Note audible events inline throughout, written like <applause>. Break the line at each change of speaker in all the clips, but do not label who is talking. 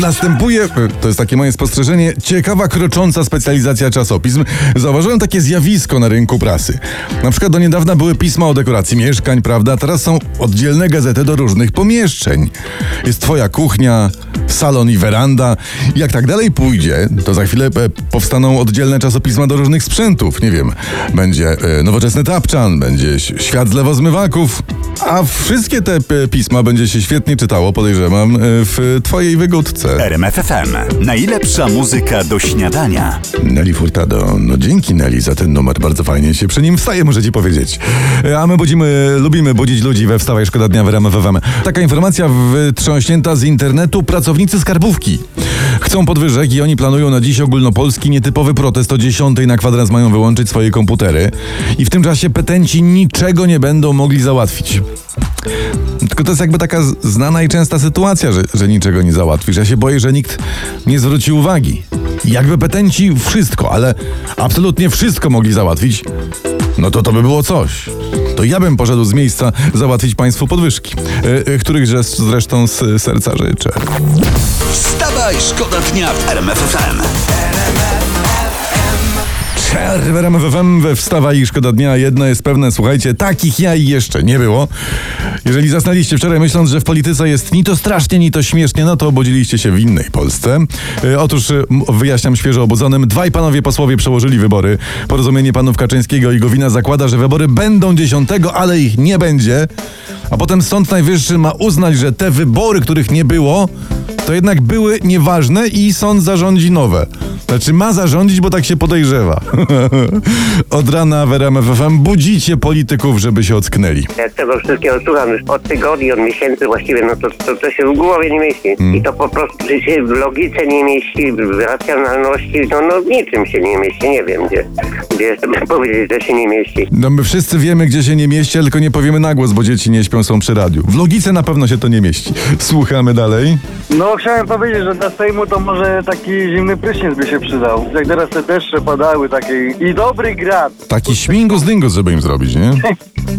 Następuje, to jest takie moje spostrzeżenie, ciekawa, krocząca specjalizacja czasopism. Zauważyłem takie zjawisko na rynku prasy. Na przykład do niedawna były pisma o dekoracji mieszkań, prawda? Teraz są oddzielne gazety do różnych pomieszczeń. Jest twoja kuchnia, salon i weranda. Jak tak dalej pójdzie, to za chwilę e, powstaną oddzielne czasopisma do różnych sprzętów. Nie wiem, będzie e, nowoczesny tapczan, będzie świat z lewozmywaków, a wszystkie te pisma będzie się świetnie czytało, podejrzewam, e, w twojej wygódce.
RMF FM. Najlepsza muzyka do śniadania.
Nelly Furtado, no dzięki Nelly za ten numer, bardzo fajnie się przy nim wstaje, muszę ci powiedzieć. E, A my budzimy, lubimy budzić ludzi we Wstawaj Szkoda Dnia w RMF FM. Taka informacja wytrząśnięta z internetu, pracownicy skarbówki chcą podwyżek i oni planują na dziś ogólnopolski nietypowy protest o 10 na kwadrans mają wyłączyć swoje komputery i w tym czasie petenci niczego nie będą mogli załatwić. Tylko to jest jakby taka znana i częsta sytuacja, że, że niczego nie załatwisz. Ja się boję, że nikt nie zwróci uwagi. Jakby petenci wszystko, ale absolutnie wszystko mogli załatwić, no to to by było coś. To ja bym poszedł z miejsca załatwić państwu podwyżki, e, e, których zresz- zresztą z serca życzę.
Wstawaj, szkoda dnia w RMF FM.
Czerwerem FM we wstawa i szkoda dnia. Jedno jest pewne, słuchajcie, takich jaj jeszcze nie było. Jeżeli zasnęliście wczoraj myśląc, że w polityce jest ni to strasznie, ni to śmiesznie, no to obudziliście się w innej Polsce. E, otóż, wyjaśniam świeżo obudzonym, dwaj panowie posłowie przełożyli wybory. Porozumienie panów Kaczyńskiego i Gowina zakłada, że wybory będą 10, ale ich nie będzie. A potem Sąd Najwyższy ma uznać, że te wybory, których nie było, to jednak były nieważne i sąd zarządzi nowe. Znaczy ma zarządzić, bo tak się podejrzewa. <laughs> Od rana w RMF FM budzicie polityków, żeby się ocknęli.
Jak tego wszystkiego słucham już od tygodni, od miesięcy właściwie, no to, to, to się w głowie nie mieści. I to po prostu się w logice nie mieści, w racjonalności, no, no niczym się nie mieści, nie wiem gdzie. Gdzie jeszcze <laughs> powiedzieć, że się nie mieści.
No my wszyscy wiemy, gdzie się nie mieści, ale tylko nie powiemy na głos, bo dzieci nie śpią, są przy radiu. W logice na pewno się to nie mieści. Słuchamy dalej.
No chciałem powiedzieć, że dla Sejmu to może taki zimny prysznic by się przydał. Jak teraz te deszcze padały takiej i dobry grad.
Taki śmigus dyngus, żeby im zrobić, nie? <laughs>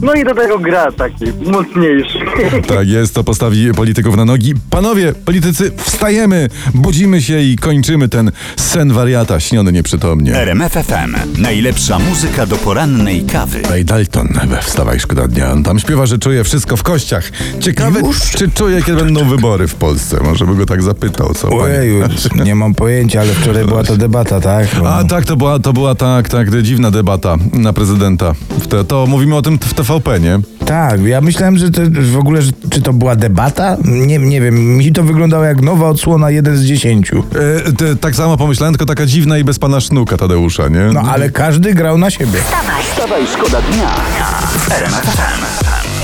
No i do tego grad taki mocniejszy. <laughs>
Tak jest, to postawi polityków na nogi. Panowie, politycy, wstajemy, budzimy się i kończymy ten sen wariata, śniony nieprzytomnie.
RMF FM. Najlepsza muzyka do porannej kawy.
Ray Dalton we Wstawaj Szkoda Dnia. On tam śpiewa, że czuje wszystko w kościach. Ciekawe, czy czuje, kiedy będą wybory w Polsce. Może by go tak zapytał, co?
Ojeju, nie mam pojęcia, ale wczoraj była <laughs> to debata, tak? No.
A tak, to była, to była tak, tak, dziwna debata na prezydenta. W te, to mówimy o tym w TVP, nie?
Tak, ja myślałem, że to w ogóle, że, czy to była debata? Nie, nie wiem, mi to wyglądało jak nowa odsłona 1 z 10.
E, te, tak samo pomyślałem, tylko taka dziwna i bez pana sznuka Tadeusza, nie?
No ale każdy grał na siebie.
Wstawaj, szkoda dnia w RMF FM.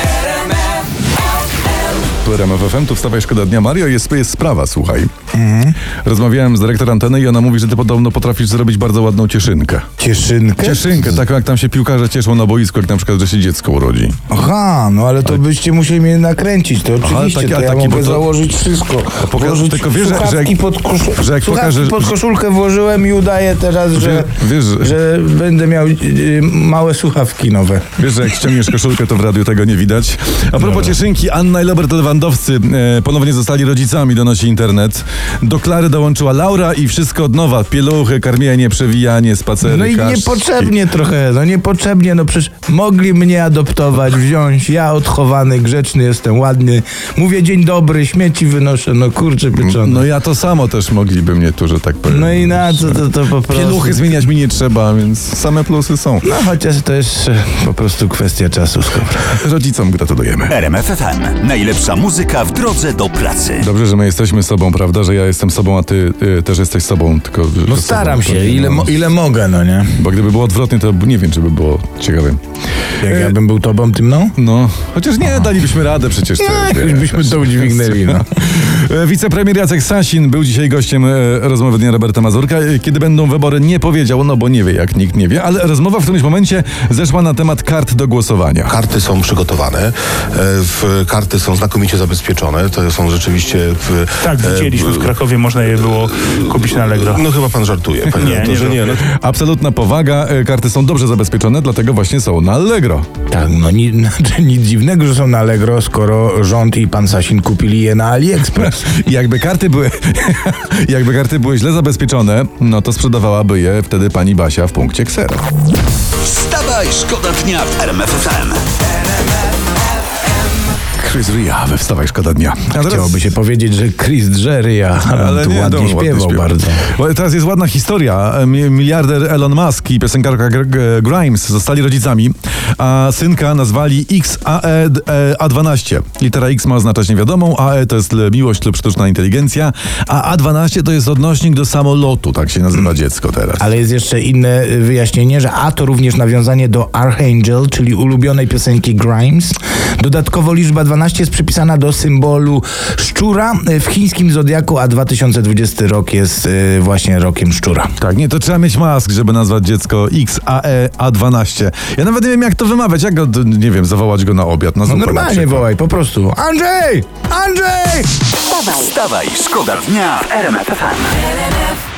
Tu RMF FM, tu wstawaj szkoda dnia. Mario, jest, jest sprawa, słuchaj. Rozmawiałem z dyrektor anteny i ona mówi, że ty podobno potrafisz zrobić bardzo ładną cieszynkę.
Cieszynkę?
Cieszynkę, taką jak tam się piłkarze cieszą na boisku, jak na przykład, że się dziecko urodzi.
Aha, no ale to byście musieli mnie nakręcić, to oczywiście,
taki- a
to ja
taki,
mogę
to-
założyć wszystko.
poka-
Włożyć
tylko wiesz, że- że jak-
pod, koszul...
że jak pokażesz-
pod koszulkę włożyłem i udaję teraz, że,
wiesz, że-
że będę miał y, małe słuchawki nowe.
Wiesz, że jak ściągniesz koszulkę, to w radiu tego nie widać. A propos cieszynki, Anna i Robert Lewandowscy e, ponownie zostali rodzicami, donosi internet. Do Klary dołączyła Laura i wszystko od nowa. Pieluchy, karmienie, przewijanie, spacery,
No i
kaszki.
niepotrzebnie trochę, no niepotrzebnie, no przecież mogli mnie adoptować, wziąć, ja odchowany, grzeczny jestem, ładny, mówię dzień dobry, śmieci wynoszę, no kurczę pieczone.
No ja to samo też mogliby mnie tu, że tak powiem.
No i na co to, to po prostu...
Pieluchy zmieniać mi nie trzeba, więc same plusy są.
No chociaż to jest po prostu kwestia czasu, skoro.
Rodzicom gratulujemy.
RMF FM. Najlepsza muzyka w drodze do pracy.
Dobrze, że my jesteśmy sobą, prawda? Że ja jestem sobą, a ty y, też jesteś sobą. Tylko,
No
sobą
staram
to
się,
nie-
ile, mo- ile mogę, no nie?
Bo gdyby było odwrotnie, to nie wiem, czy by było ciekawe.
Jak ja bym był tobą tym, no?
No, chociaż nie, dalibyśmy radę przecież.
No, jakoś byśmy to udźwignęli, no.
E, Wicepremier Jacek Sasin był dzisiaj gościem e, rozmowy dnia Roberta Mazurka. E, Kiedy będą wybory, nie powiedział, no bo nie wie, jak nikt nie wie, ale rozmowa w którymś momencie zeszła na temat kart do głosowania.
Karty są przygotowane, w, karty są znakomicie zabezpieczone. To są rzeczywiście... W,
Tak, widzieliśmy w Krakowie, można je było kupić na Allegro.
No chyba pan żartuje, panie
Nie, nie
redaktorze. Nie, no,
Absolutna powaga, karty są dobrze zabezpieczone, dlatego właśnie są na Allegro.
Tak, no ni, <laughs> znaczy nic dziwnego, że są na Allegro, skoro rząd i pan Sasin kupili je na AliExpress. <laughs>
Jakby karty były, <laughs> jakby karty były źle zabezpieczone, no to sprzedawałaby je wtedy pani Basia w punkcie ksero.
Wstawaj, szkoda dnia w RMF FM.
Chris Ria we Wstawaj Szkoda Dnia. A teraz-
Chciałoby się powiedzieć, że Chris Jerry, a ale tu
nie,
ładnie
no,
śpiewał
śpiewa.
bardzo.
Bo teraz jest ładna historia. Mi- Miliarder Elon Musk i piosenkarka Gr- Gr- Grimes zostali rodzicami, a synka nazwali XAE A12. Litera X ma oznaczać niewiadomą, AE to jest miłość lub sztuczna inteligencja, a A12 to jest odnośnik do samolotu, tak się nazywa dziecko teraz.
Ale jest jeszcze inne y, wyjaśnienie, że A to również nawiązanie do Archangel, czyli ulubionej piosenki Grimes. Dodatkowo liczba 12 jest przypisana do symbolu szczura y, w chińskim zodiaku, a 2020 rok jest y, właśnie rokiem szczura.
Tak, nie, to trzeba mieć mask, żeby nazwać dziecko XAE A12. Ja nawet nie wiem, jak to wymawiać, jak go, nie wiem, zawołać go na obiad, na
No
zupę na
normalnie wołaj, po prostu. Andrzej! Andrzej!
Wstawaj, szkoda dnia w RMF FM.